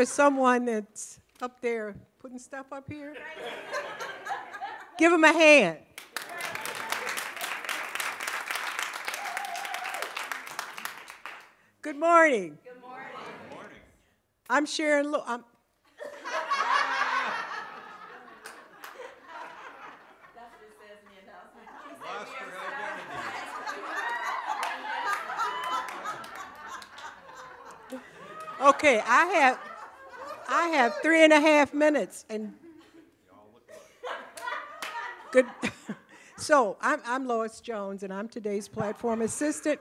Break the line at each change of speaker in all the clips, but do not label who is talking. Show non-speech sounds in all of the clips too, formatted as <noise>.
There's someone that's up there putting stuff up here. Give him a hand. Good morning. Good morning. I'm Sharon. Lo- I'm, okay, I have I have three and a half minutes and good. <laughs> so I'm, I'm Lois Jones and I'm today's platform assistant.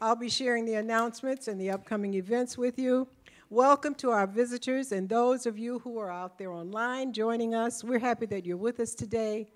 I'll be sharing the announcements and the upcoming events with you. Welcome to our visitors and those of you who are out there online joining us. We're happy that you're with us today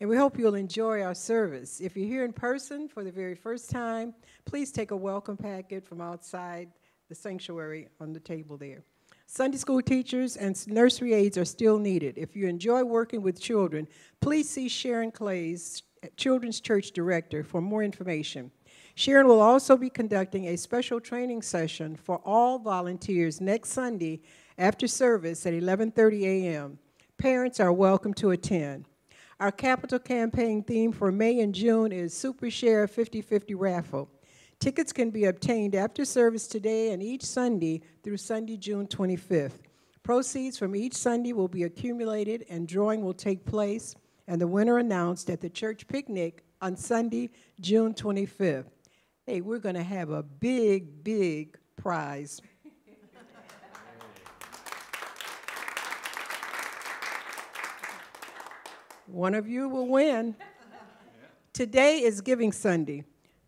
and we hope you'll enjoy our service. If you're here in person for the very first time, please take a welcome packet from outside the sanctuary on the table there. Sunday school teachers and nursery aides are still needed. If you enjoy working with children, please see Sharon Clays, Children's Church Director, for more information. Sharon will also be conducting a special training session for all volunteers next Sunday after service at 11:30 a.m. Parents are welcome to attend. Our capital campaign theme for May and June is Super Share 50/50 raffle. Tickets can be obtained after service today and each Sunday through Sunday, June 25th. Proceeds from each Sunday will be accumulated and drawing will take place and the winner announced at the church picnic on Sunday, June 25th. Hey, we're going to have a big, big prize. One of you will win. Today is Giving Sunday.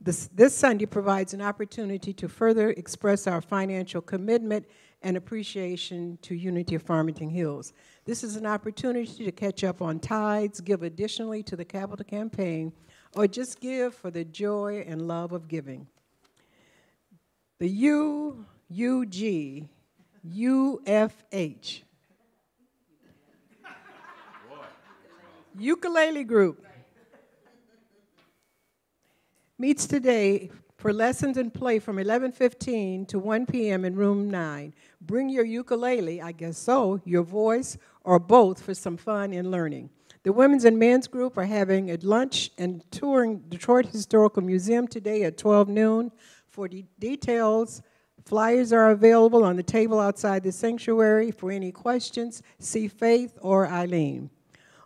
This, this Sunday provides an opportunity to further express our financial commitment and appreciation to Unity of Farmington Hills. This is an opportunity to catch up on tides, give additionally to the capital campaign, or just give for the joy and love of giving. The U, U, G, U, F, H. Ukulele group. Meets today for lessons and play from 11:15 to 1 p.m. in room 9. Bring your ukulele, I guess so, your voice or both for some fun and learning. The women's and men's group are having a lunch and touring Detroit Historical Museum today at 12 noon. For de- details, flyers are available on the table outside the sanctuary. For any questions, see Faith or Eileen.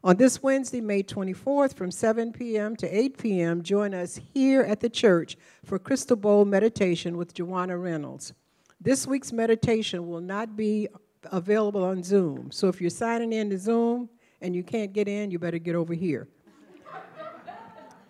On this Wednesday, May 24th, from 7 p.m. to 8 p.m., join us here at the church for Crystal Bowl meditation with Joanna Reynolds. This week's meditation will not be available on Zoom, so if you're signing in to Zoom and you can't get in, you better get over here.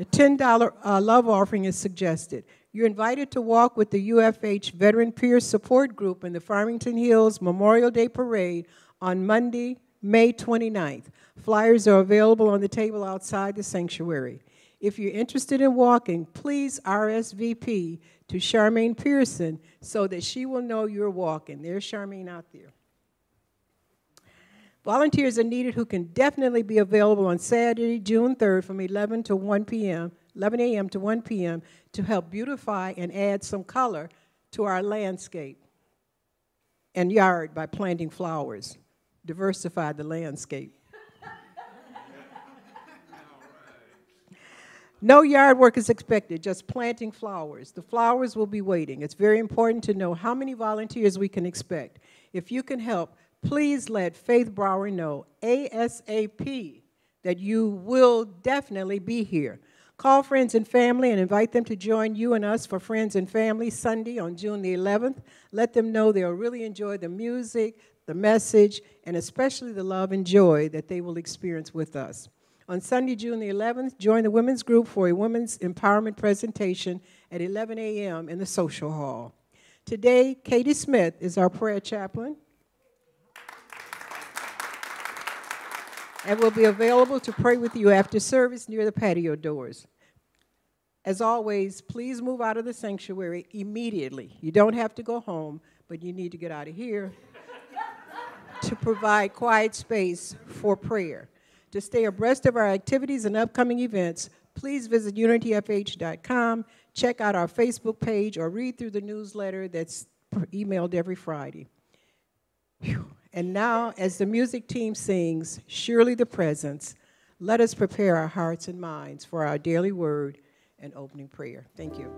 A $10 uh, love offering is suggested. You're invited to walk with the UFH Veteran Peer Support Group in the Farmington Hills Memorial Day Parade on Monday, May 29th. Flyers are available on the table outside the sanctuary. If you're interested in walking, please RSVP to Charmaine Pearson so that she will know you're walking. There's Charmaine out there. Volunteers are needed who can definitely be available on Saturday, June 3rd from 11 to 1 p.m., 11 a.m. to 1 p.m. to help beautify and add some color to our landscape and yard by planting flowers. Diversify the landscape. No yard work is expected, just planting flowers. The flowers will be waiting. It's very important to know how many volunteers we can expect. If you can help, please let Faith Brower know ASAP that you will definitely be here. Call friends and family and invite them to join you and us for Friends and Family Sunday on June the 11th. Let them know they'll really enjoy the music, the message, and especially the love and joy that they will experience with us. On Sunday, June the 11th, join the women's group for a women's empowerment presentation at 11 a.m. in the social hall. Today, Katie Smith is our prayer chaplain and will be available to pray with you after service near the patio doors. As always, please move out of the sanctuary immediately. You don't have to go home, but you need to get out of here to provide quiet space for prayer. To stay abreast of our activities and upcoming events, please visit unityfh.com, check out our Facebook page, or read through the newsletter that's emailed every Friday. Whew. And now, as the music team sings, Surely the Presence, let us prepare our hearts and minds for our daily word and opening prayer. Thank you.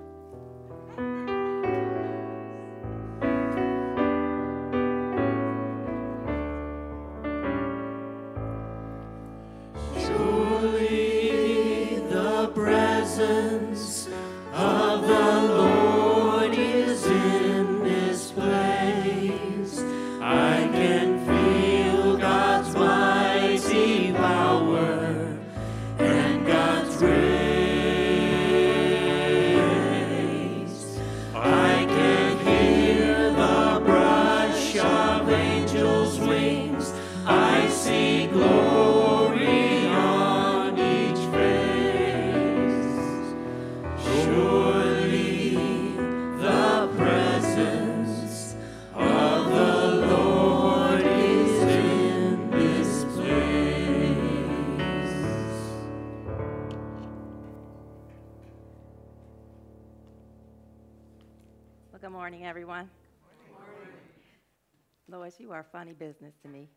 Lois, you are funny business to me.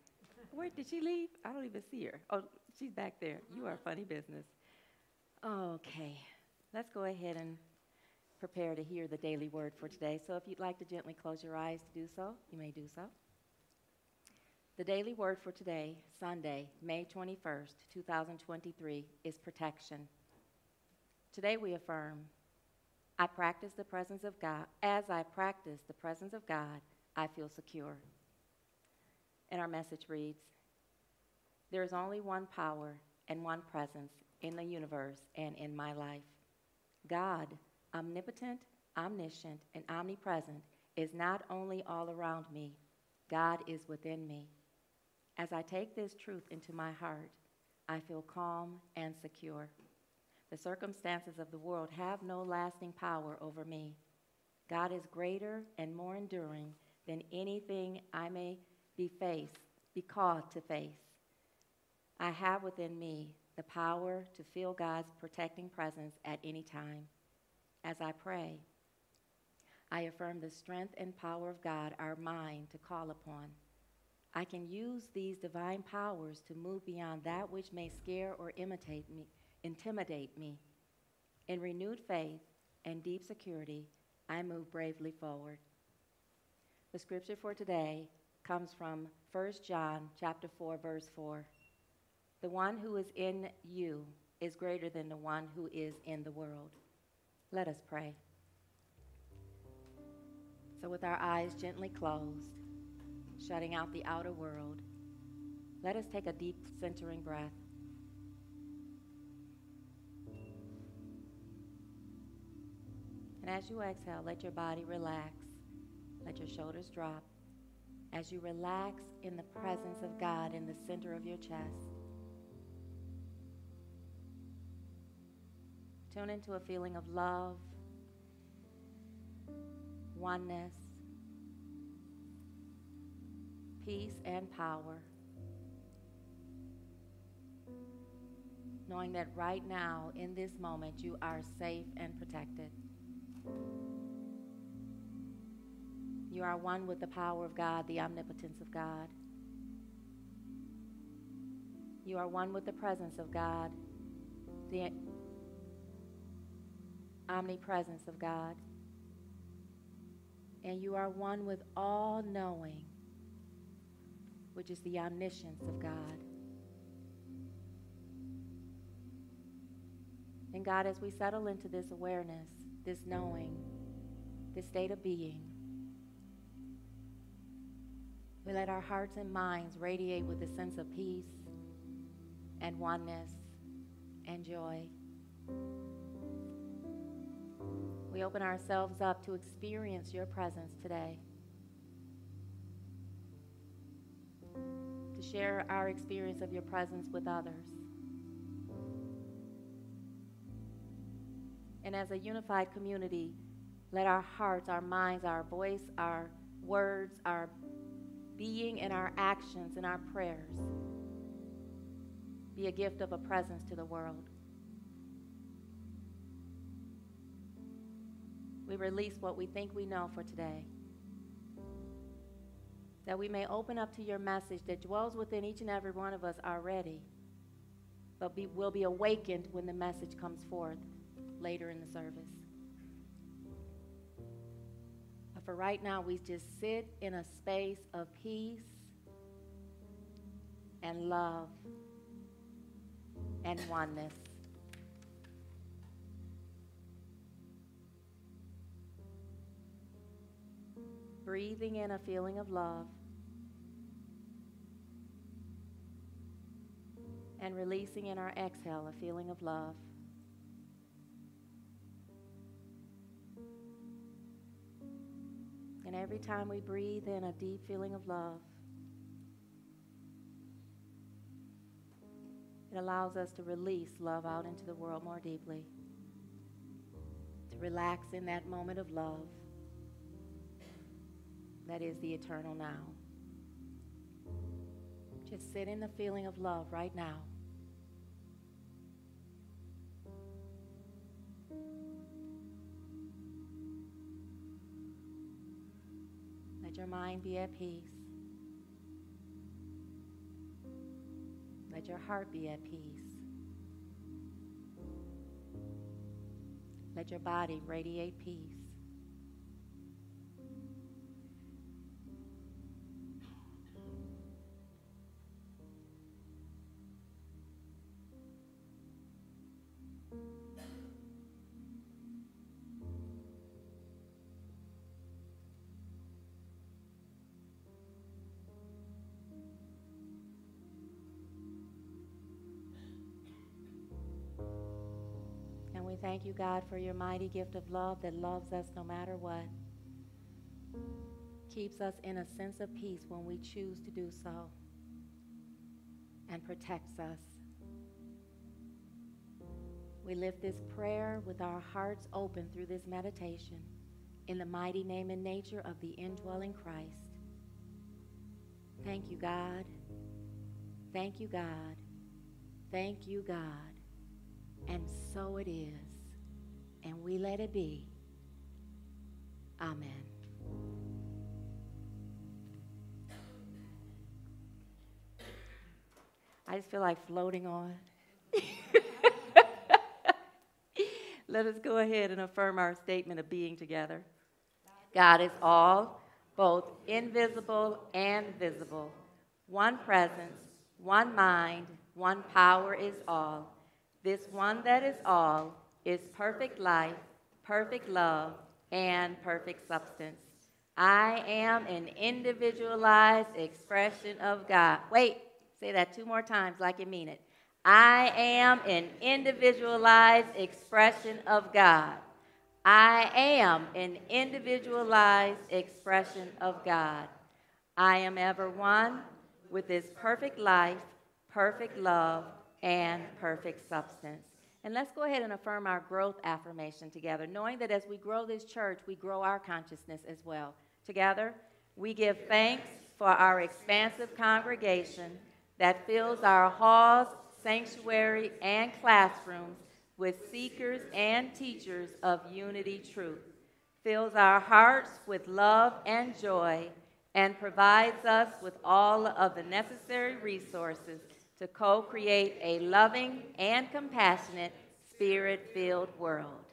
Where did she leave? I don't even see her. Oh, she's back there. You are funny business. Okay, let's go ahead and prepare to hear the daily word for today. So if you'd like to gently close your eyes to do so, you may do so. The daily word for today, Sunday, May 21st, 2023, is protection. Today we affirm I practice the presence of God. As I practice the presence of God, I feel secure. And our message reads There is only one power and one presence in the universe and in my life. God, omnipotent, omniscient, and omnipresent, is not only all around me, God is within me. As I take this truth into my heart, I feel calm and secure. The circumstances of the world have no lasting power over me. God is greater and more enduring than anything I may be faced, be called to face. I have within me the power to feel God's protecting presence at any time. As I pray, I affirm the strength and power of God, are mine to call upon. I can use these divine powers to move beyond that which may scare or imitate me, intimidate me. In renewed faith and deep security, I move bravely forward. The scripture for today comes from 1 John chapter 4 verse 4. The one who is in you is greater than the one who is in the world. Let us pray. So with our eyes gently closed, shutting out the outer world, let us take a deep centering breath. And as you exhale, let your body relax. Let your shoulders drop. As you relax in the presence of God in the center of your chest, tune into a feeling of love, oneness, peace, and power. Knowing that right now, in this moment, you are safe and protected. You are one with the power of God, the omnipotence of God. You are one with the presence of God, the omnipresence of God. And you are one with all knowing, which is the omniscience of God. And God, as we settle into this awareness, this knowing, this state of being, we let our hearts and minds radiate with a sense of peace and oneness and joy. We open ourselves up to experience your presence today, to share our experience of your presence with others. And as a unified community, let our hearts, our minds, our voice, our words, our being, and our actions and our prayers be a gift of a presence to the world. We release what we think we know for today. That we may open up to your message that dwells within each and every one of us already, but be, will be awakened when the message comes forth later in the service. For right now, we just sit in a space of peace and love and oneness. Breathing in a feeling of love and releasing in our exhale a feeling of love. And every time we breathe in a deep feeling of love, it allows us to release love out into the world more deeply, to relax in that moment of love that is the eternal now. Just sit in the feeling of love right now. Your mind be at peace. Let your heart be at peace. Let your body radiate peace. Thank you, God, for your mighty gift of love that loves us no matter what. Keeps us in a sense of peace when we choose to do so. And protects us. We lift this prayer with our hearts open through this meditation in the mighty name and nature of the indwelling Christ. Thank you, God. Thank you, God. Thank you, God. And so it is. And we let
it be. Amen. I just feel like floating on. <laughs> Let us go ahead and affirm our statement of being together. God is all, both invisible and visible. One presence, one mind, one power is all. This one that is all is perfect life, perfect love, and perfect substance. I am an individualized expression of God. Wait, say that two more times like you mean it. I am an individualized expression of God. I am an individualized expression of God. I am ever one with His perfect life, perfect love, and perfect substance. And let's go ahead and affirm our growth affirmation together, knowing that as we grow this church, we grow our consciousness as well. Together, we give thanks for our expansive congregation that fills our halls, sanctuary, and classrooms with seekers and teachers of unity truth, fills our hearts with love and joy, and provides us with all of the necessary resources to co create a loving and compassionate, spirit filled world.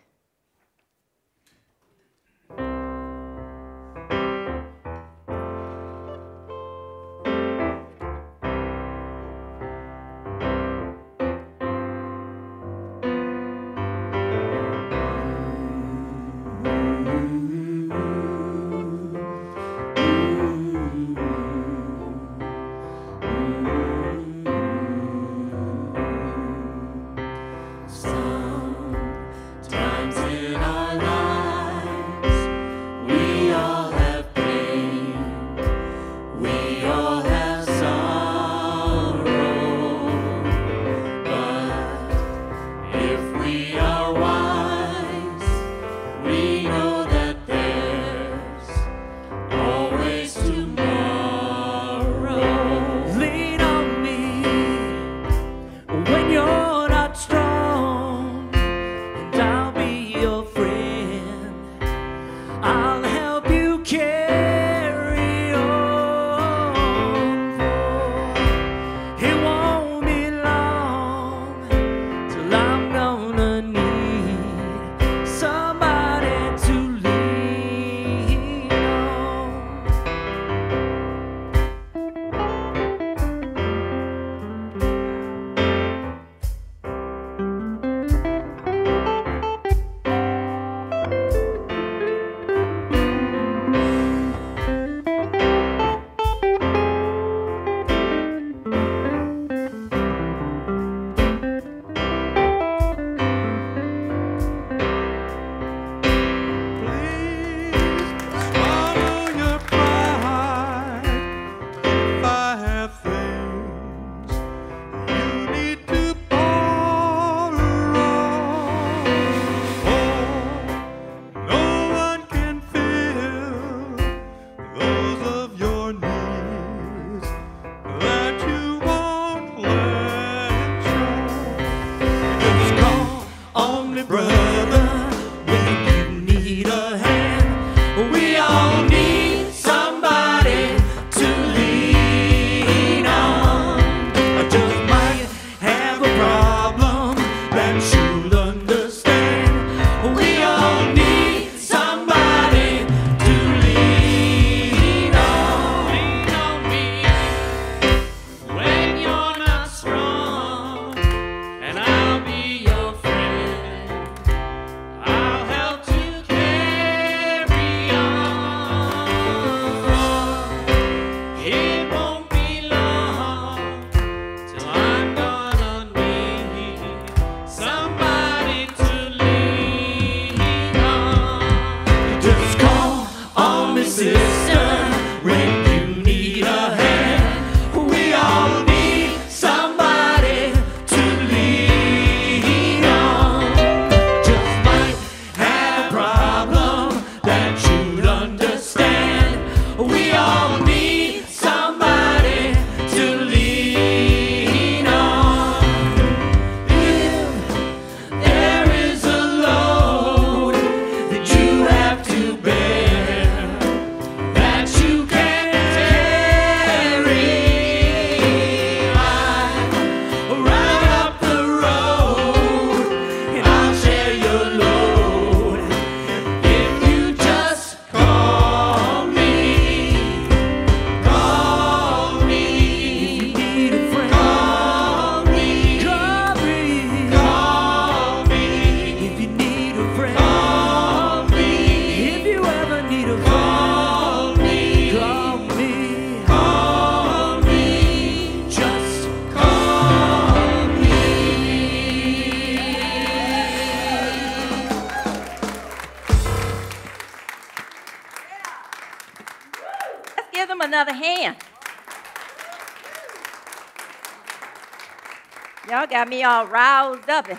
Got me all roused up and,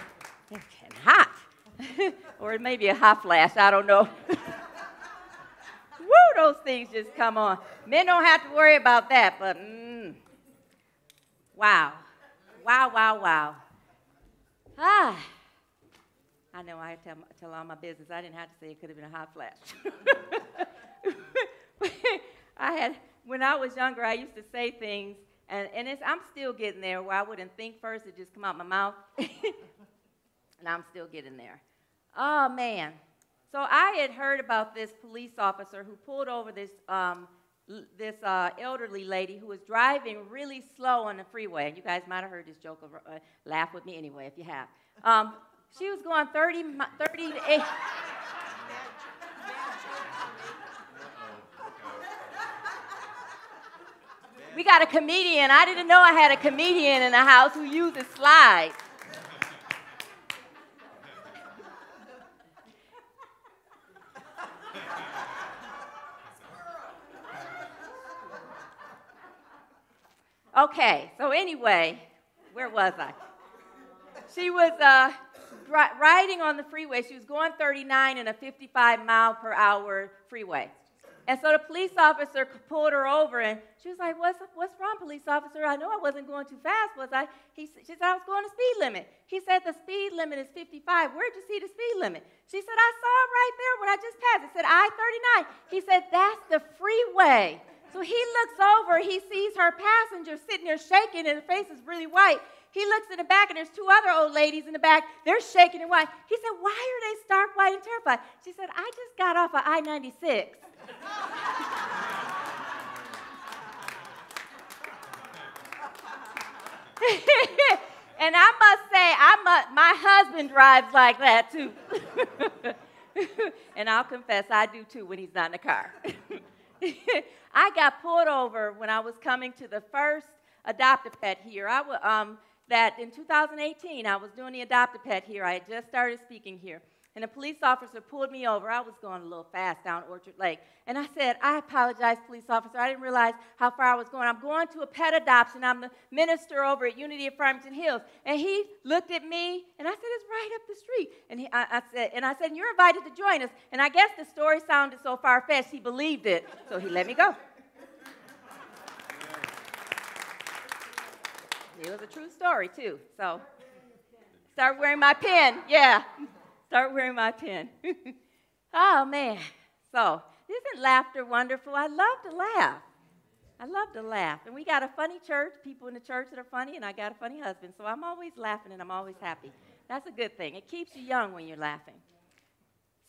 hot. <laughs> or it may be a hot flash, I don't know. <laughs> Woo, those things just come on. Men don't have to worry about that, but mm, wow. Wow, wow, wow. Ah. I know I tell, tell all my business. I didn't have to say it could have been a hot flash. <laughs> I had, when I was younger, I used to say things, and, and it's, I'm still getting there where I wouldn't think first, it just come out my mouth. <laughs> and I'm still getting there. Oh, man. So I had heard about this police officer who pulled over this, um, this uh, elderly lady who was driving really slow on the freeway. And you guys might have heard this joke, of, uh, laugh with me anyway if you have. Um, she was going 30, 38. We got a comedian. I didn't know I had a comedian in the house who uses slides. Okay, so anyway, where was I? She was uh, riding on the freeway. She was going 39 in a 55 mile per hour freeway. And so the police officer pulled her over and she was like, What's, what's wrong, police officer? I know I wasn't going too fast, was I? He, she said, I was going the speed limit. He said, The speed limit is 55. Where'd you see the speed limit? She said, I saw it right there when I just passed. It said I 39. He said, That's the freeway. So he looks over, he sees her passenger sitting there shaking, and her face is really white. He looks in the back, and there's two other old ladies in the back. They're shaking and white. He said, Why are they stark white and terrified? She said, I just got off of I 96. <laughs> and I must say, I mu- my husband drives like that too. <laughs> and I'll confess, I do too when he's not in the car. <laughs> I got pulled over when I was coming to the first adopt a pet here. I um, that in 2018, I was doing the adopt a pet here. I had just started speaking here. And a police officer pulled me over. I was going a little fast down Orchard Lake. And I said, I apologize, police officer. I didn't realize how far I was going. I'm going to a pet adoption. I'm the minister over at Unity of Farmington Hills. And he looked at me, and I said, It's right up the street. And, he, I, I said, and I said, You're invited to join us. And I guess the story sounded so far fetched, he believed it. So he let me go. It was a true story, too. So start wearing my pin. Yeah. Start wearing my pin. <laughs> oh, man. So, isn't laughter wonderful? I love to laugh. I love to laugh. And we got a funny church, people in the church that are funny, and I got a funny husband. So I'm always laughing and I'm always happy. That's a good thing. It keeps you young when you're laughing.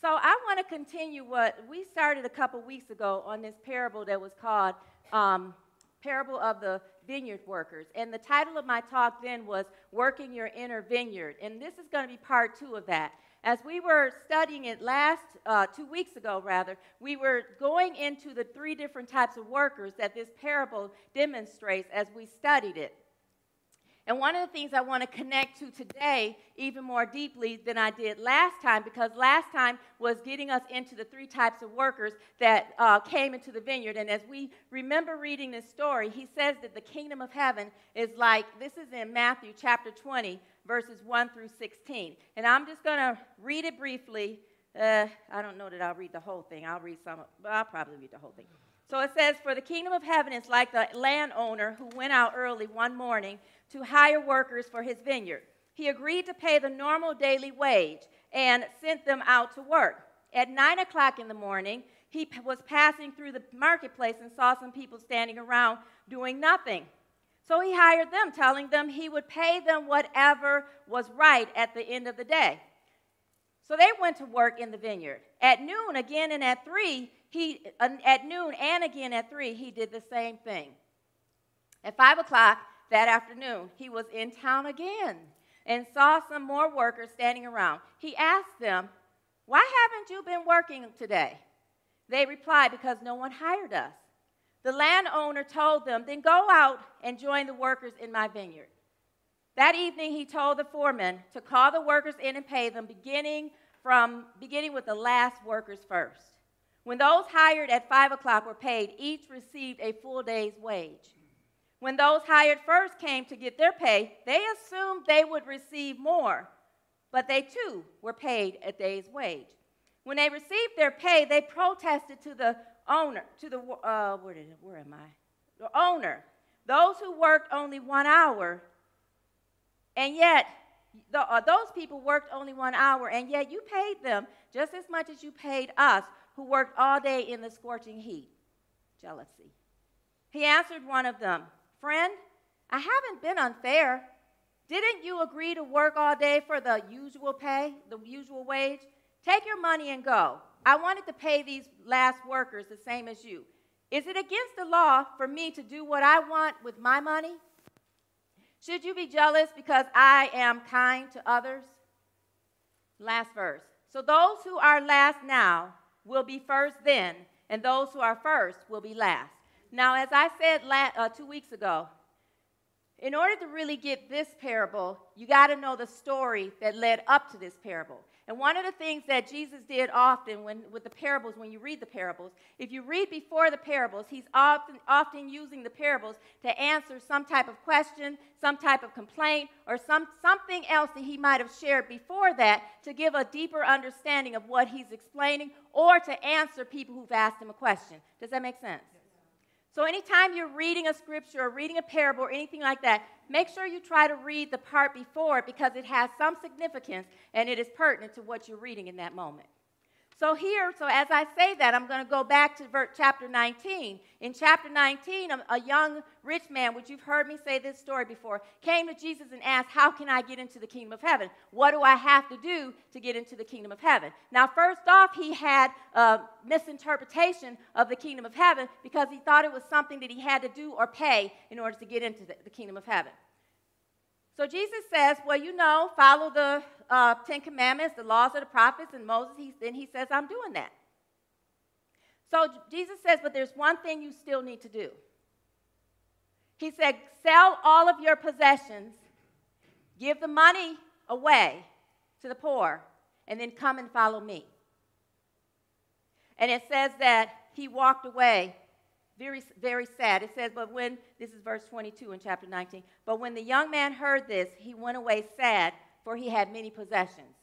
So I want to continue what we started a couple weeks ago on this parable that was called um, Parable of the Vineyard Workers. And the title of my talk then was Working Your Inner Vineyard. And this is going to be part two of that. As we were studying it last, uh, two weeks ago rather, we were going into the three different types of workers that this parable demonstrates as we studied it. And one of the things I want to connect to today, even more deeply than I did last time, because last time was getting us into the three types of workers that uh, came into the vineyard. And as we remember reading this story, he says that the kingdom of heaven is like this is in Matthew chapter 20, verses 1 through 16. And I'm just going to read it briefly. Uh, I don't know that I'll read the whole thing. I'll read some, but I'll probably read the whole thing. So it says, For the kingdom of heaven is like the landowner who went out early one morning to hire workers for his vineyard. He agreed to pay the normal daily wage and sent them out to work. At nine o'clock in the morning, he was passing through the marketplace and saw some people standing around doing nothing. So he hired them, telling them he would pay them whatever was right at the end of the day. So they went to work in the vineyard. At noon, again, and at three, he uh, at noon and again at three, he did the same thing. At five o'clock that afternoon, he was in town again and saw some more workers standing around. He asked them, Why haven't you been working today? They replied, Because no one hired us. The landowner told them, Then go out and join the workers in my vineyard. That evening he told the foreman to call the workers in and pay them, beginning from beginning with the last workers first. When those hired at five o'clock were paid, each received a full day's wage. When those hired first came to get their pay, they assumed they would receive more, but they too were paid a day's wage. When they received their pay, they protested to the owner, to the uh, where did where am I? The owner. Those who worked only one hour, and yet the, uh, those people worked only one hour, and yet you paid them just as much as you paid us, who worked all day in the scorching heat. Jealousy. He answered one of them, Friend, I haven't been unfair. Didn't you agree to work all day for the usual pay, the usual wage? Take your money and go. I wanted to pay these last workers the same as you. Is it against the law for me to do what I want with my money? Should you be jealous because I am kind to others? Last verse. So those who are last now will be first then, and those who are first will be last. Now, as I said la- uh, two weeks ago, in order to really get this parable, you got to know the story that led up to this parable. And one of the things that Jesus did often when, with the parables, when you read the parables, if you read before the parables, he's often, often using the parables to answer some type of question, some type of complaint, or some, something else that he might have shared before that to give a deeper understanding of what he's explaining or to answer people who've asked him a question. Does that make sense? So, anytime you're reading a scripture or reading a parable or anything like that, make sure you try to read the part before it because it has some significance and it is pertinent to what you're reading in that moment. So, here, so as I say that, I'm going to go back to chapter 19. In chapter 19, a young rich man, which you've heard me say this story before, came to Jesus and asked, How can I get into the kingdom of heaven? What do I have to do to get into the kingdom of heaven? Now, first off, he had a misinterpretation of the kingdom of heaven because he thought it was something that he had to do or pay in order to get into the, kingdom of heaven. So Jesus says, Well, you know, follow the uh, Ten Commandments, the laws of the prophets, and Moses. He, then he says, I'm doing that. So Jesus says, But there's one thing you still need to do. He said, Sell all of your possessions, give the money away to the poor, and then come and follow me. And it says that he walked away very, very sad. It says, but when, this is verse 22 in chapter 19, but when the young man heard this, he went away sad, for he had many possessions.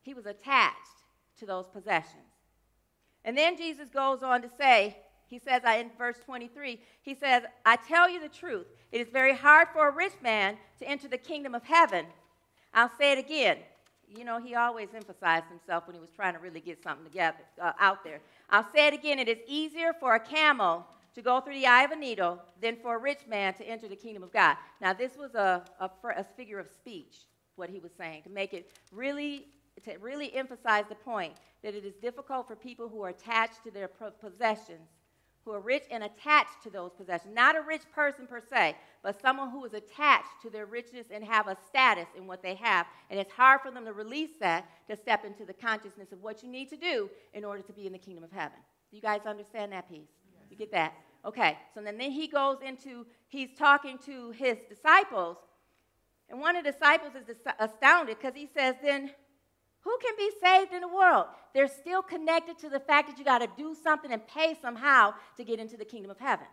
He was attached to those possessions. And then Jesus goes on to say, he says in verse 23, he says, I tell you the truth, it is very hard for a rich man to enter the kingdom of heaven. I'll say it again. You know, he always emphasized himself when he was trying to really get something together uh, out there. I'll say it again. It is easier for a camel to go through the eye of a needle than for a rich man to enter the kingdom of God. Now, this was a, a, a figure of speech, what he was saying, to make it really, to really emphasize the point that it is difficult for people who are attached to their possessions who are rich and attached to those possessions. Not a rich person per se, but someone who is attached to their richness and have a status in what they have. And it's hard for them to release that to step into the consciousness of what you need to do in order to be in the kingdom of heaven. Do you guys understand that piece? You get that? Okay, so then, then he goes into, he's talking to his disciples. And one of the disciples is astounded because he says, Then who can be saved in the world? They're still connected to the fact that you got to do something and pay somehow to get into the kingdom of heaven.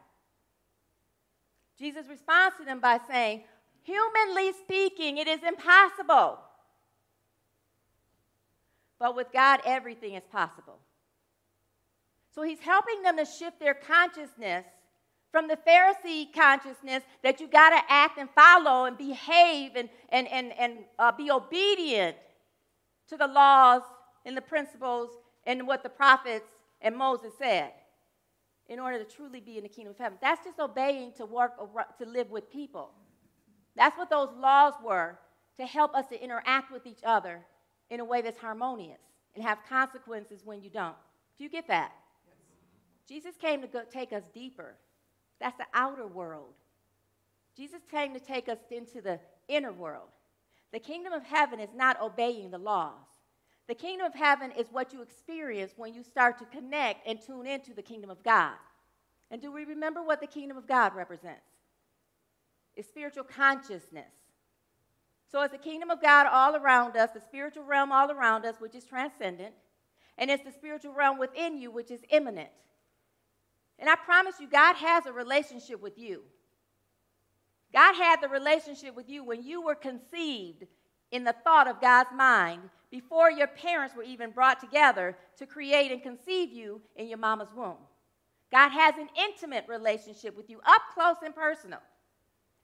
Jesus responds to them by saying, Humanly speaking, it is impossible. But with God, everything is possible. So he's helping them to shift their consciousness from the Pharisee consciousness that you got to act and follow and behave and, and, and, and uh, be obedient to the laws and the principles and what the prophets and Moses said in order to truly be in the kingdom of heaven. That's just obeying to work to live with people. That's what those laws were to help us to interact with each other in a way that's harmonious and have consequences when you don't. Do you get that? Yes. Jesus came to go, take us deeper. That's the outer world. Jesus came to take us into the inner world. The kingdom of heaven is not obeying the laws. The kingdom of heaven is what you experience when you start to connect and tune into the kingdom of God. And do we remember what the kingdom of God represents? It's spiritual consciousness. So it's the kingdom of God all around us, the spiritual realm all around us, which is transcendent, and it's the spiritual realm within you, which is immanent. And I promise you, God has a relationship with you. God had the relationship with you when you were conceived in the thought of God's mind before your parents were even brought together to create and conceive you in your mama's womb. God has an intimate relationship with you, up close and personal,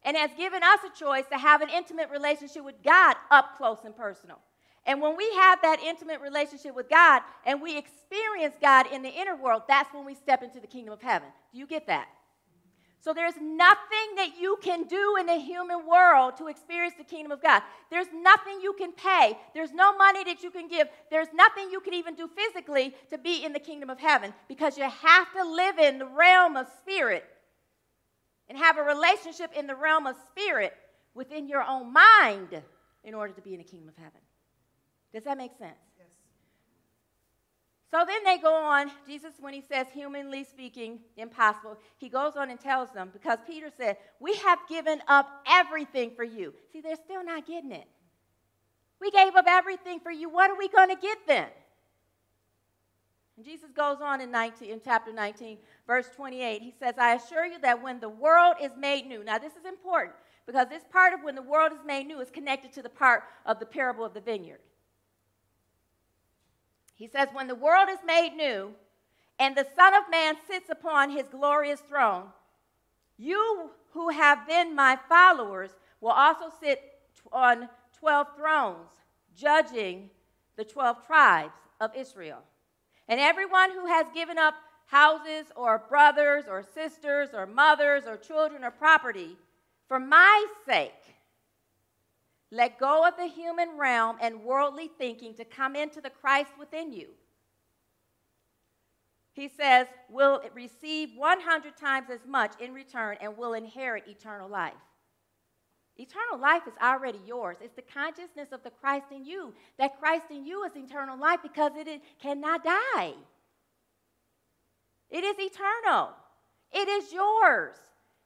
and has given us a choice to have an intimate relationship with God, up close and personal. And when we have that intimate relationship with God and we experience God in the inner world, that's when we step into the kingdom of heaven. Do you get that? So there's nothing that you can do in the human world to experience the kingdom of God. There's nothing you can pay. There's no money that you can give. There's nothing you can even do physically to be in the kingdom of heaven because you have to live in the realm of spirit and have a relationship in the realm of spirit within your own mind in order to be in the kingdom of heaven. Does that make sense? Yes. So then they go on, Jesus, when he says, humanly speaking, impossible, he goes on and tells them, because Peter said, We have given up everything for you. See, they're still not getting it. We gave up everything for you. What are we going to get then? And Jesus goes on in, 19, in chapter 19, verse 28. He says, I assure you that when the world is made new, now this is important because this part of when the world is made new is connected to the part of the parable of the vineyard. He says, When the world is made new and the Son of Man sits upon his glorious throne, you who have been my followers will also sit on 12 thrones, judging the 12 tribes of Israel. And everyone who has given up houses or brothers or sisters or mothers or children or property for my sake let go of the human realm and worldly thinking to come into the Christ within you. He says, will receive 100 times as much in return and will inherit eternal life. Eternal life is already yours. It's the consciousness of the Christ in you. That Christ in you is eternal life because it cannot die. It is eternal. It is yours.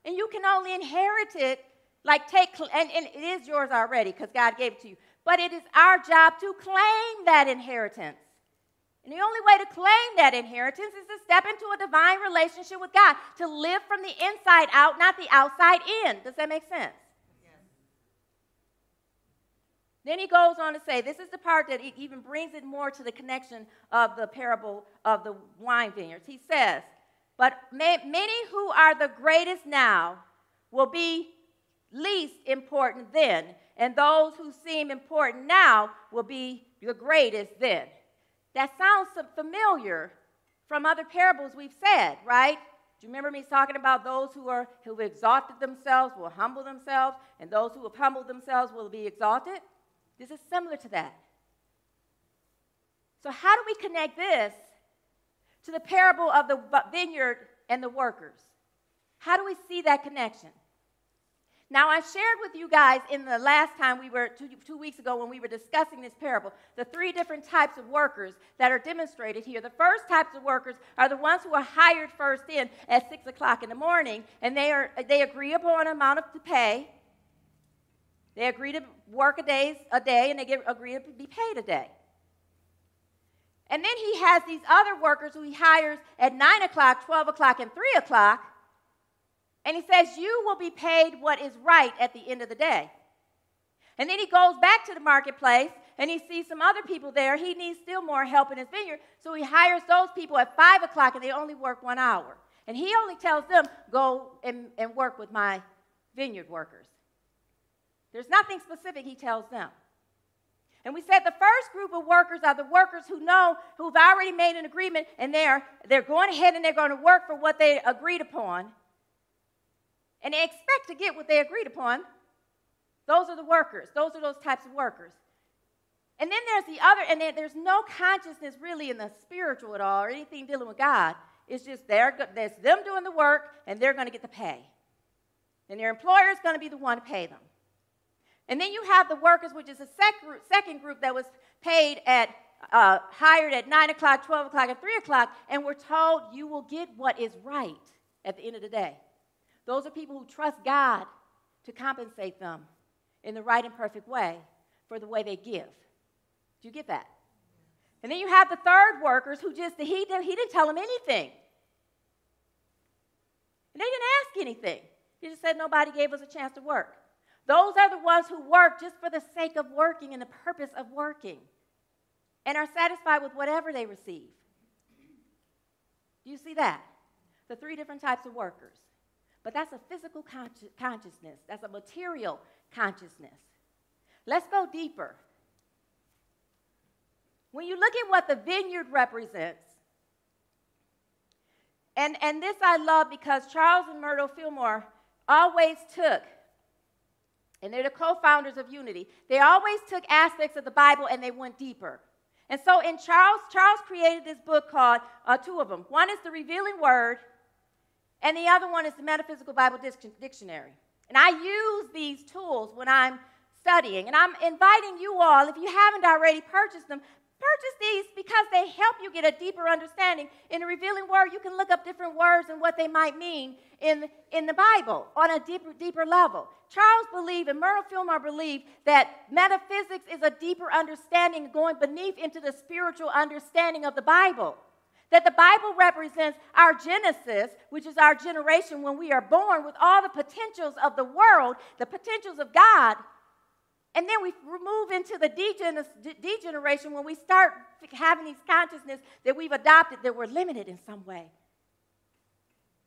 And you can only inherit it like, take, and, and it is yours already because God gave it to you. But it is our job to claim that inheritance. And the only way to claim that inheritance is to step into a divine relationship with God, to live from the inside out, not the outside in. Does that make sense? Then he goes on to say, this is the part that even brings it more to the connection of the parable of the wine vineyards. He says, But many who are the greatest now will be least important then, and those who seem important now will be the greatest then. That sounds familiar from other parables we've said, right? Do you remember me talking about those who are who exalted themselves will humble themselves, and those who have humbled themselves will be exalted? This is similar to that. So, how do we connect this to the parable of the vineyard and the workers? How do we see that connection? Now, I shared with you guys in the last time we were, two, two, weeks ago, when we were discussing this parable, the three different types of workers that are demonstrated here. The first types of workers are the ones who are hired first in at 6 o'clock in the morning, and they, are, they agree upon an amount of to pay. They agree to work a, days, a day, and they get, agree to be paid a day. And then he has these other workers who he hires at 9 o'clock, 12 o'clock, and 3 o'clock and he says, You will be paid what is right at the end of the day. And then he goes back to the marketplace and he sees some other people there. He needs still more help in his vineyard. So he hires those people at 5 o'clock and they only work one hour. And he only tells them, Go and, and work with my vineyard workers. There's nothing specific he tells them. And we said the first group of workers are the workers who know, who've already made an agreement, and they're, they're going ahead and they're going to work for what they agreed upon and they expect to get what they agreed upon. Those are the workers. Those are those types of workers. And then there's the other, and there's no consciousness really in the spiritual at all or anything dealing with God. It's just they're, there's them doing the work, and they're going to get the pay. And their employer is going to be the one to pay them. And then you have the workers, which is a sec- second group that was paid at uh, hired at 9 o'clock, 12 o'clock, and 3 o'clock, and we're told you will get what is right at the end of the day. Those are people who trust God to compensate them in the right and perfect way for the way they give. Do you get that? And then you have the third workers who just, he, he didn't tell them anything. And they didn't ask anything. He just said nobody gave us a chance to work. Those are the ones who work just for the sake of working and the purpose of working and are satisfied with whatever they receive. Do you see that? The three different types of workers. But that's a physical consci- consciousness, that's a material consciousness. Let's go deeper. When you look at what the vineyard represents, and, and this I love because Charles and Myrtle Fillmore always took, and they're the co founders of Unity, they always took aspects of the Bible and they went deeper. And so in Charles, Charles created this book called, uh, two of them. One is the Revealing Word, and the other one is the Metaphysical Bible Dictionary. And I use these tools when I'm studying. And I'm inviting you all, if you haven't already purchased them, Purchase these because they help you get a deeper understanding. In the revealing word, you can look up different words and what they might mean in, in the Bible on a deeper, deeper level. Charles believed and Myrtle Fillmore believed that metaphysics is a deeper understanding going beneath into the spiritual understanding of the Bible. That the Bible represents our Genesis, which is our generation when we are born with all the potentials of the world, the potentials of God, and then we move into the degeneration when we start having these consciousness that we've adopted that we're limited in some way.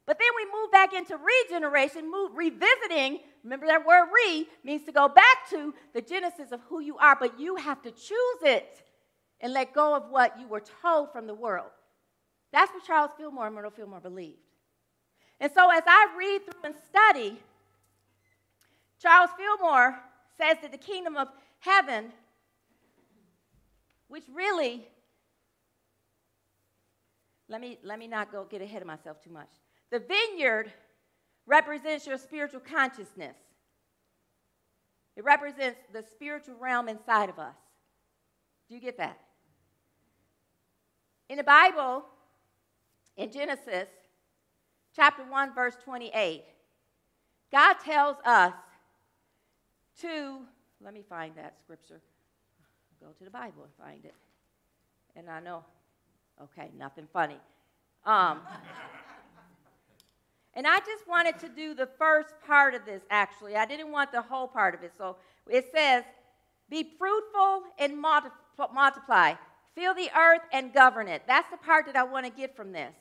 But then we move back into regeneration, move, revisiting. Remember that word re means to go back to the genesis of who you are, but you have to choose it and let go of what you were told from the world. That's what Charles Fillmore and Myrtle Fillmore believed. And so as I read through and study, Charles Fillmore says that the kingdom of heaven, which really, let me, let me not go get ahead of myself too much. The vineyard represents your spiritual consciousness. It represents the spiritual realm inside of us. Do you get that? In the Bible, in Genesis chapter 1, verse 28, God tells us to, let me find that scripture. Go to the Bible and find it. And I know, okay, nothing funny. Um, <laughs> and I just wanted to do the first part of this, actually. I didn't want the whole part of it. So it says, Be fruitful and multiply, fill the earth and govern it. That's the part that I want to get from this.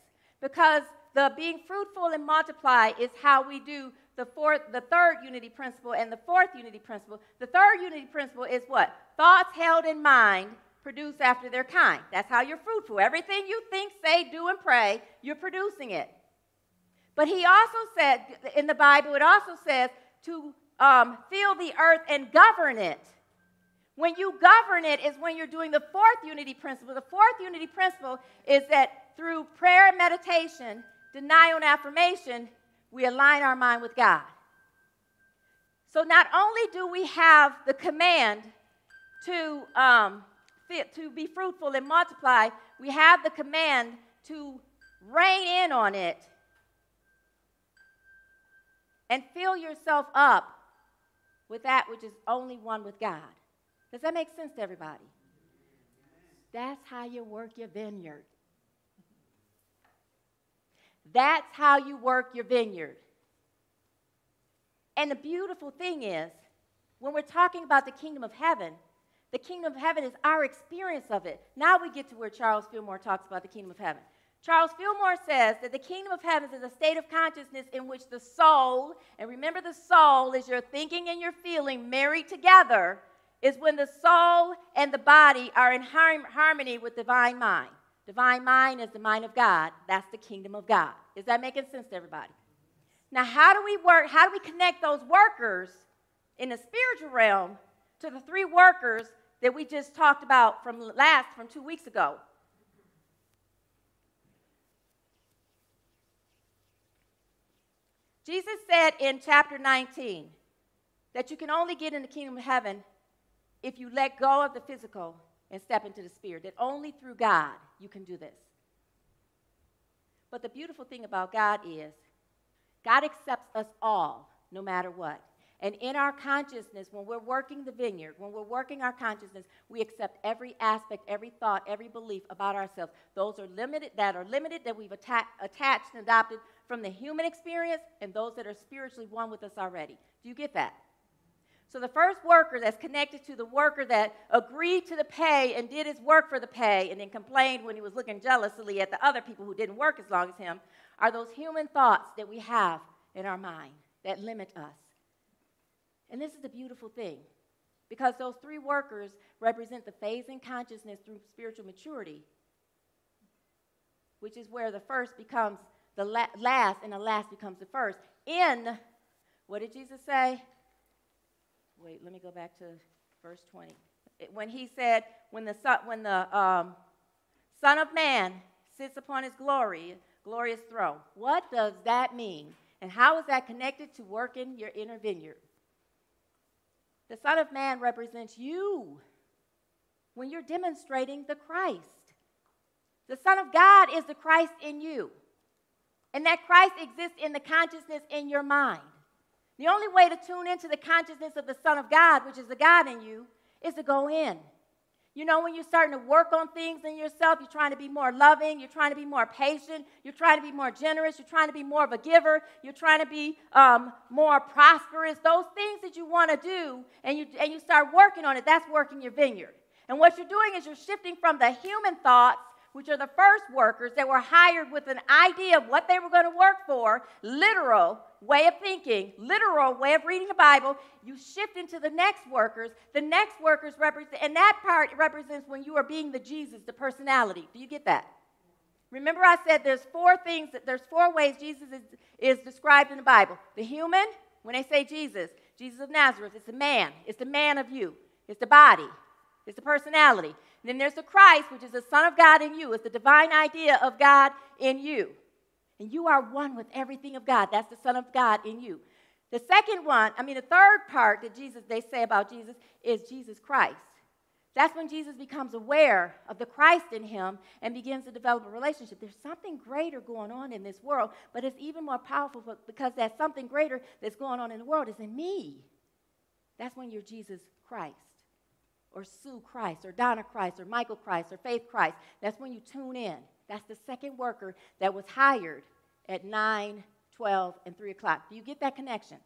Because the being fruitful and multiply is how we do the fourth, the third unity principle and the fourth unity principle. The third unity principle is what? Thoughts held in mind produce after their kind. That's how you're fruitful. Everything you think, say, do, and pray, you're producing it. But he also said in the Bible, it also says to um, fill the earth and govern it. When you govern it is when you're doing the fourth unity principle. The fourth unity principle is that through prayer and meditation, denial and affirmation, we align our mind with God. So not only do we have the command to, um, to be fruitful and multiply, we have the command to rein in on it and fill yourself up with that which is only one with God. Does that make sense to everybody? That's how you work your vineyard. That's how you work your vineyard. And the beautiful thing is, when we're talking about the kingdom of heaven, the kingdom of heaven is our experience of it. Now we get to where Charles Fillmore talks about the kingdom of heaven. Charles Fillmore says that the kingdom of heaven is a state of consciousness in which the soul, and remember the soul is your thinking and your feeling married together, is when the soul and the body are in harmony with divine mind. Divine mind is the mind of God. That's the kingdom of God. Is that making sense to everybody? Now, how do we work? How do we connect those workers in the spiritual realm to the three workers that we just talked about from last, from two weeks ago? Jesus said in chapter 19 that you can only get in the kingdom of heaven if you let go of the physical and step into the Spirit, that only through God you can do this. But the beautiful thing about God is God accepts us all, no matter what. And in our consciousness, when we're working the vineyard, when we're working our consciousness, we accept every aspect, every thought, every belief about ourselves. Those are limited, that are limited, that we've atta- attached and adopted from the human experience, and those that are spiritually one with us already. Do you get that? So the first worker that's connected to the worker that agreed to the pay and did his work for the pay and then complained when he was looking jealously at the other people who didn't work as long as him are those human thoughts that we have in our mind that limit us. And this is the beautiful thing because those three workers represent the phase in consciousness through spiritual maturity, which is where the first becomes the la- last and the last becomes the first. In, what did Jesus say? Wait, let me go back to verse 20. When he said, when the, son, when the um, Son of Man sits upon his glory, glorious throne, what does that mean? And how is that connected to working your inner vineyard? The Son of Man represents you when you're demonstrating the Christ. The Son of God is the Christ in you. And that Christ exists in the consciousness in your mind. The only way to tune into the consciousness of the Son of God, which is the God in you, is to go in. You know, when you're starting to work on things in yourself, you're trying to be more loving, you're trying to be more patient, you're trying to be more generous, you're trying to be more of a giver, you're trying to be um, more prosperous. Those things that you want to do, and you, and you start working on it, that's working your vineyard. And what you're doing is you're shifting from the human thoughts which are the first workers that were hired with an idea of what they were going to work for, literal way of thinking, literal way of reading the Bible, you shift into the next workers. The next workers represent, and that part represents when you are being the Jesus, the personality. Do you get that? Remember, I said there's four things, that, there's four ways Jesus is, is described in the Bible. The human, when they say Jesus, Jesus of Nazareth, it's the man, it's the man of you, it's the body, it's the personality. And then there's the Christ, which is the Son of God in you. It's the divine idea of God in you. And you are one with everything of God. That's the Son of God in you. The second one, I mean, the third part that Jesus, they say about Jesus is Jesus Christ. That's when Jesus becomes aware of the Christ in him and begins to develop a relationship. There's something greater going on in this world, but it's even more powerful because that something greater that's going on in the world is in me. That's when you're Jesus Christ or Sue Christ or Donna Christ or Michael Christ or Faith Christ. That's when you tune in. That's the second worker that was hired at 9, 12, and 3 o'clock. Do you get that connection?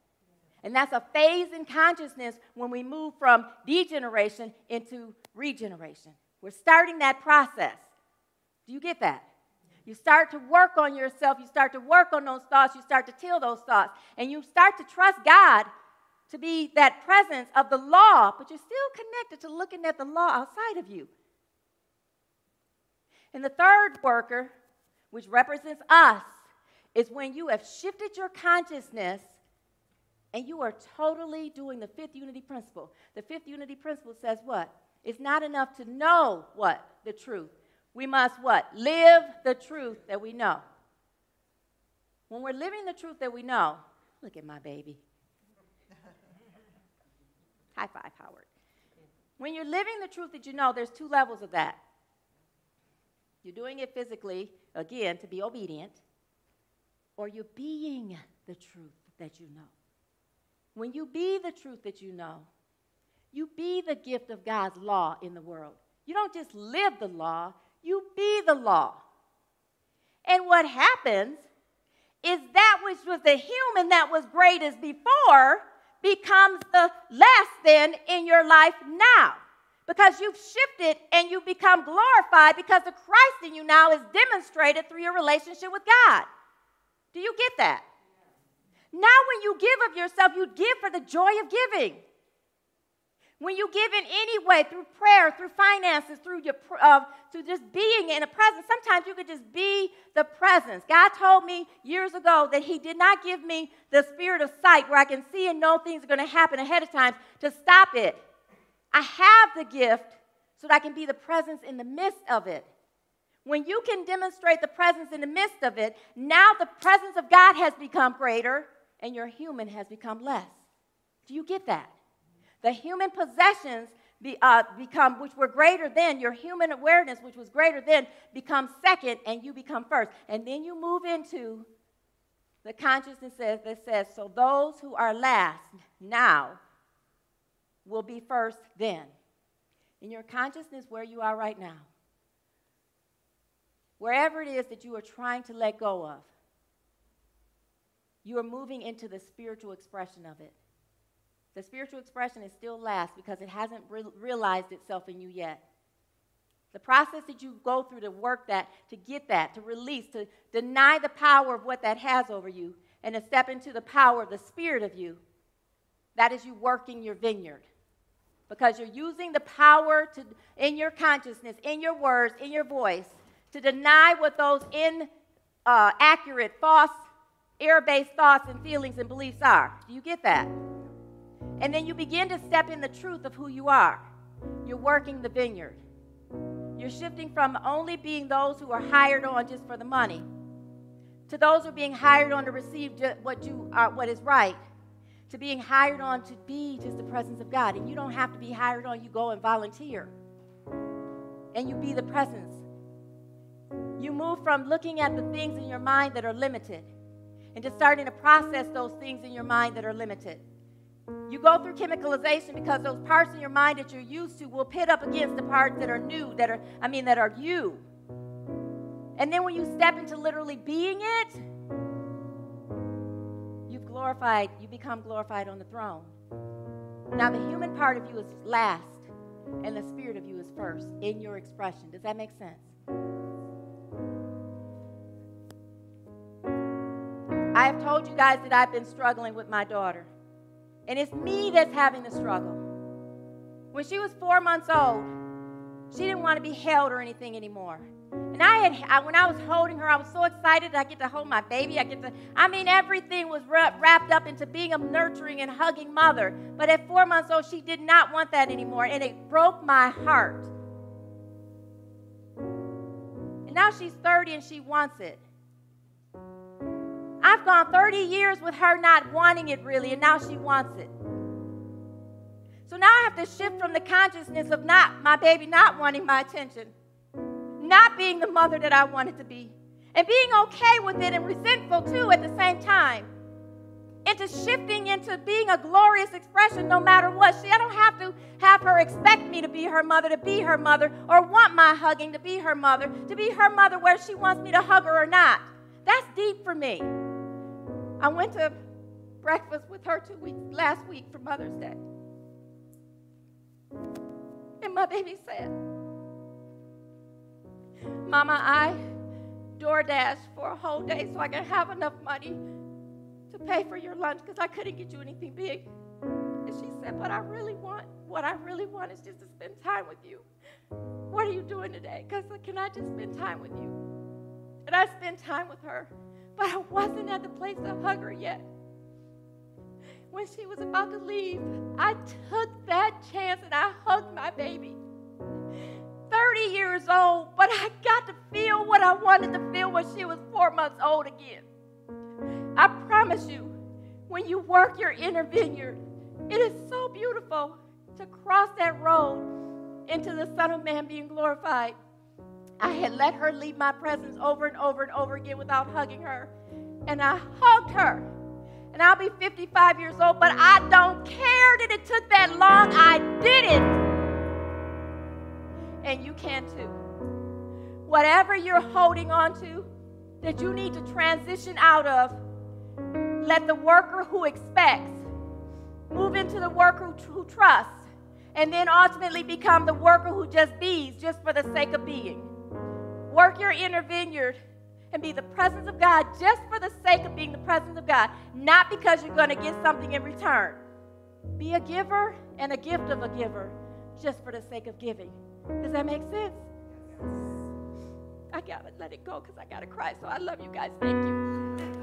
And that's a phase in consciousness when we move from degeneration into regeneration. We're starting that process. Do you get that? You start to work on yourself, you start to work on those thoughts, you start to till those thoughts, and you start to trust God to be that presence of the law, but you're still connected to looking at the law outside of you. And the third worker, which represents us, is when you have shifted your consciousness and you are totally doing the fifth unity principle. The fifth unity principle says what? It's not enough to know what? The truth. We must what? Live the truth that we know. When we're living the truth that we know, look at my baby. <laughs> High five, Howard. When you're living the truth that you know, there's two levels of that. You're doing it physically, again, to be obedient, or you're being the truth that you know. When you be the truth that you know, you be the gift of God's law in the world. You don't just live the law, you be the law. And what happens is that which was the human that was great as before becomes the less than in your life now. Because you've shifted and you become glorified because the Christ in you now is demonstrated through your relationship with God. Do you get that? Now, when you give of yourself, you give for the joy of giving. When you give in any way, through prayer, through finances, through your uh, through just being in a presence, sometimes you could just be the presence. God told me years ago that He did not give me the spirit of sight where I can see and know things are going to happen ahead of time to stop it. I have the gift so that I can be the presence in the midst of it. When you can demonstrate the presence in the midst of it, now the presence of God has become greater and your human has become less. Do you get that? The human possessions be, uh, become, which were greater than your human awareness, which was greater than, becomes second, and you become first. And then you move into the consciousness that says, so those who are last now will be first then. In your consciousness, where you are right now, wherever it is that you are trying to let go of, you are moving into the spiritual expression of it. The spiritual expression is still last because it hasn't re- realized itself in you yet. The process that you go through to work that, to get that, to release, to deny the power of what that has over you, and to step into the power of the spirit of you, that is you working your vineyard. Because you're using the power to, in your consciousness, in your words, in your voice, to deny what those inaccurate, uh, false, error based thoughts and feelings and beliefs are. Do you get that? And then you begin to step in the truth of who you are. You're working the vineyard. You're shifting from only being those who are hired on just for the money to those who are being hired on to receive what you are, what is right, to being hired on to be just the presence of God. And you don't have to be hired on, you go and volunteer. And you be the presence. You move from looking at the things in your mind that are limited and starting to process those things in your mind that are limited. You go through chemicalization because those parts in your mind that you're used to will pit up against the parts that are new, that are, I mean, that are you. And then when you step into literally being it, you've glorified, you become glorified on the throne. Now, the human part of you is last, and the spirit of you is first in your expression. Does that make sense? I have told you guys that I've been struggling with my daughter. And it's me that's having the struggle. When she was four months old, she didn't want to be held or anything anymore. And I had, I, when I was holding her, I was so excited. I get to hold my baby. I get to, I mean, everything was wrapped up into being a nurturing and hugging mother. But at four months old, she did not want that anymore. And it broke my heart. And now she's 30 and she wants it. I've gone 30 years with her not wanting it really, and now she wants it. So now I have to shift from the consciousness of not my baby not wanting my attention, not being the mother that I wanted to be, and being okay with it and resentful too at the same time, into shifting into being a glorious expression no matter what. See, I don't have to have her expect me to be her mother, to be her mother, or want my hugging to be her mother, to be her mother where she wants me to hug her or not. That's deep for me. I went to breakfast with her two weeks last week for Mother's Day. And my baby said, Mama, I DoorDash for a whole day so I can have enough money to pay for your lunch because I couldn't get you anything big. And she said, But I really want, what I really want is just to spend time with you. What are you doing today? Because can I just spend time with you? And I spent time with her but I wasn't at the place to hug her yet. When she was about to leave, I took that chance and I hugged my baby. 30 years old, but I got to feel what I wanted to feel when she was four months old again. I promise you, when you work your inner vineyard, it is so beautiful to cross that road into the Son of Man being glorified. I had let her leave my presence over and over and over again without hugging her. And I hugged her. And I'll be 55 years old, but I don't care that it took that long. I did it. And you can too. Whatever you're holding on to that you need to transition out of, let the worker who expects move into the worker who trusts, and then ultimately become the worker who just bees just for the sake of being. Work your inner vineyard and be the presence of God just for the sake of being the presence of God, not because you're going to get something in return. Be a giver and a gift of a giver just for the sake of giving. Does that make sense? I got to let it go because I got to cry. So I love you guys. Thank you.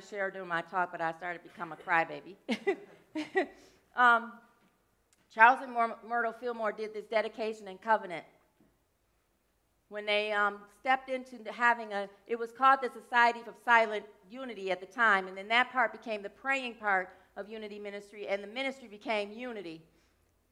Share during my talk, but I started to become a crybaby. <laughs> um, Charles and Myrtle Fillmore did this dedication and covenant when they um, stepped into having a, it was called the Society of Silent Unity at the time, and then that part became the praying part of Unity Ministry, and the ministry became Unity.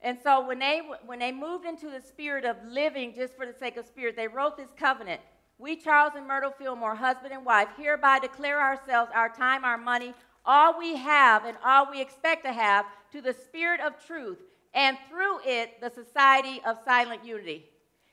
And so when they, when they moved into the spirit of living just for the sake of spirit, they wrote this covenant. We, Charles and Myrtle Fillmore, husband and wife, hereby declare ourselves, our time, our money, all we have and all we expect to have to the spirit of truth, and through it, the society of silent unity.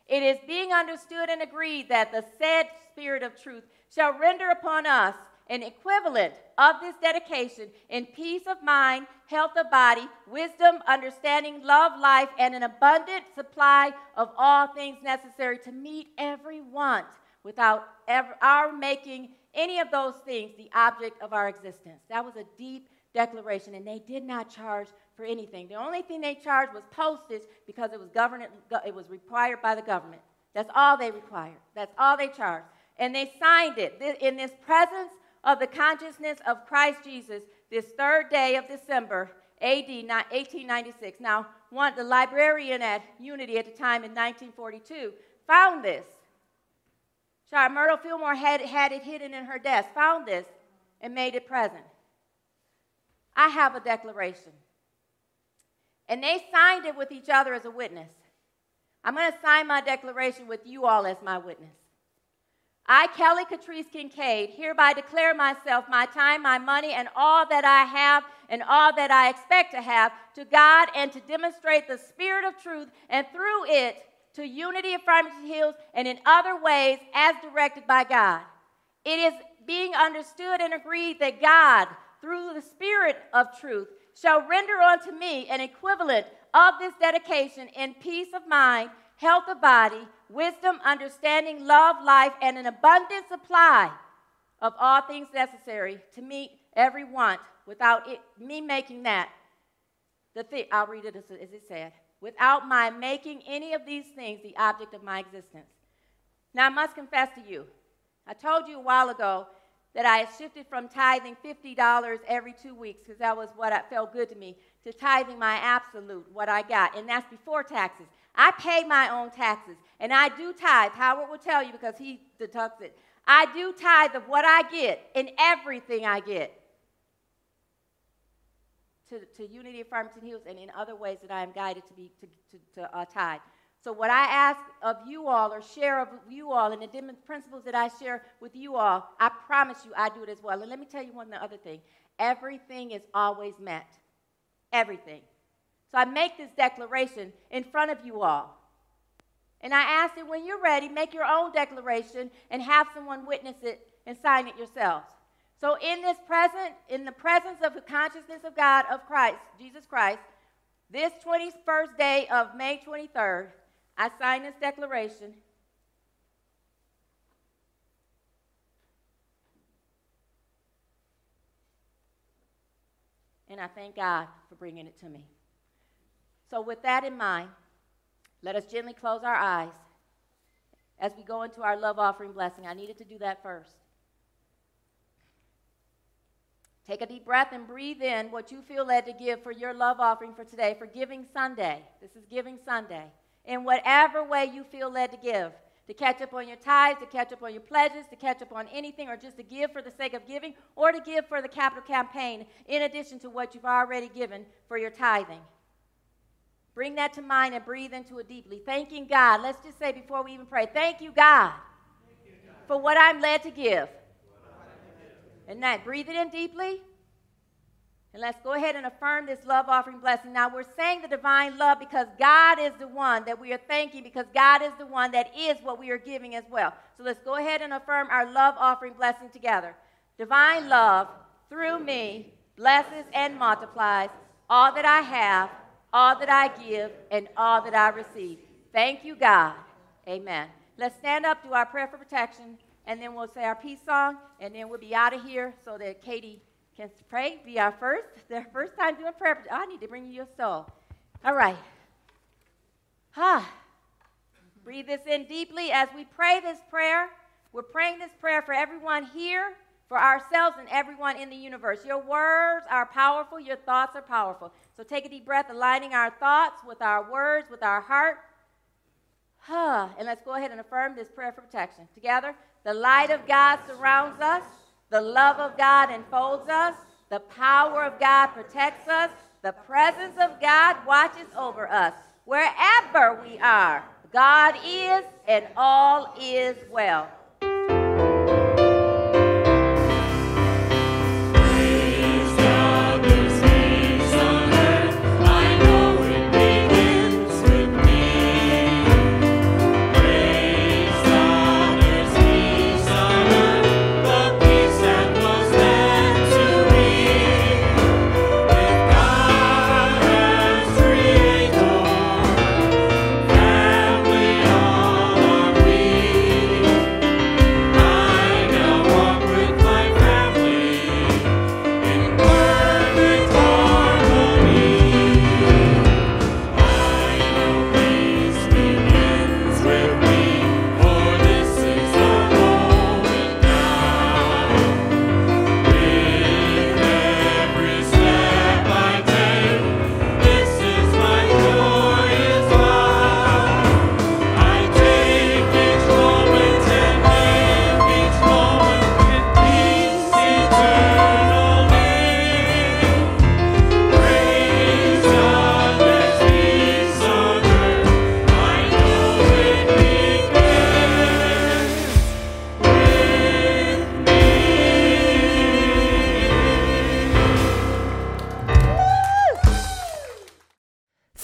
It is being understood and agreed that the said spirit of truth shall render upon us an equivalent of this dedication in peace of mind, health of body, wisdom, understanding, love, life, and an abundant supply of all things necessary to meet every want without ever, our making any of those things the object of our existence. That was a deep declaration, and they did not charge for anything. The only thing they charged was postage because it was government, it was required by the government. That's all they required. That's all they charged. And they signed it in this presence of the consciousness of Christ Jesus this third day of December, AD 1896. Now, one, the librarian at Unity at the time in 1942 found this. Char Myrtle Fillmore had, had it hidden in her desk, found this, and made it present. I have a declaration. And they signed it with each other as a witness. I'm going to sign my declaration with you all as my witness. I, Kelly Catrice Kincaid, hereby declare myself, my time, my money, and all that I have and all that I expect to have to God and to demonstrate the spirit of truth and through it to Unity of Farmington Hills and in other ways as directed by God. It is being understood and agreed that God, through the spirit of truth, shall render unto me an equivalent of this dedication in peace of mind, health of body, wisdom, understanding, love, life, and an abundant supply of all things necessary to meet every want without it, me making that the thing. I'll read it as, as it said. Without my making any of these things the object of my existence. Now, I must confess to you, I told you a while ago that I had shifted from tithing $50 every two weeks, because that was what felt good to me, to tithing my absolute, what I got. And that's before taxes. I pay my own taxes, and I do tithe. Howard will tell you because he deducts it. I do tithe of what I get in everything I get to, to Unity of Farmington Hills and in other ways that I am guided to be to, to, to uh. So what I ask of you all or share of you all and the principles that I share with you all, I promise you I do it as well. And let me tell you one other thing. Everything is always met. Everything. So I make this declaration in front of you all. And I ask that when you're ready, make your own declaration and have someone witness it and sign it yourselves. So in this present, in the presence of the consciousness of God, of Christ, Jesus Christ, this 21st day of May 23rd, I sign this declaration. And I thank God for bringing it to me. So, with that in mind, let us gently close our eyes as we go into our love offering blessing. I needed to do that first. Take a deep breath and breathe in what you feel led to give for your love offering for today, for Giving Sunday. This is Giving Sunday. In whatever way you feel led to give, to catch up on your tithes, to catch up on your pledges, to catch up on anything, or just to give for the sake of giving, or to give for the capital campaign, in addition to what you've already given for your tithing. Bring that to mind and breathe into it deeply. Thanking God. Let's just say before we even pray, thank you, God, for what I'm led to give. And that, breathe it in deeply. And let's go ahead and affirm this love offering blessing. Now, we're saying the divine love because God is the one that we are thanking, because God is the one that is what we are giving as well. So let's go ahead and affirm our love offering blessing together. Divine love through me blesses and multiplies all that I have, all that I give, and all that I receive. Thank you, God. Amen. Let's stand up, do our prayer for protection, and then we'll say our peace song, and then we'll be out of here so that Katie can pray. Be our first, their first time doing prayer. I need to bring you your soul. All right. Ah. Breathe this in deeply as we pray this prayer. We're praying this prayer for everyone here, for ourselves, and everyone in the universe. Your words are powerful, your thoughts are powerful. So take a deep breath, aligning our thoughts with our words, with our heart. Ah, and let's go ahead and affirm this prayer for protection. Together, the light of God surrounds us, the love of God enfolds us, the power of God protects us, the presence of God watches over us. Wherever we are, God is, and all is well.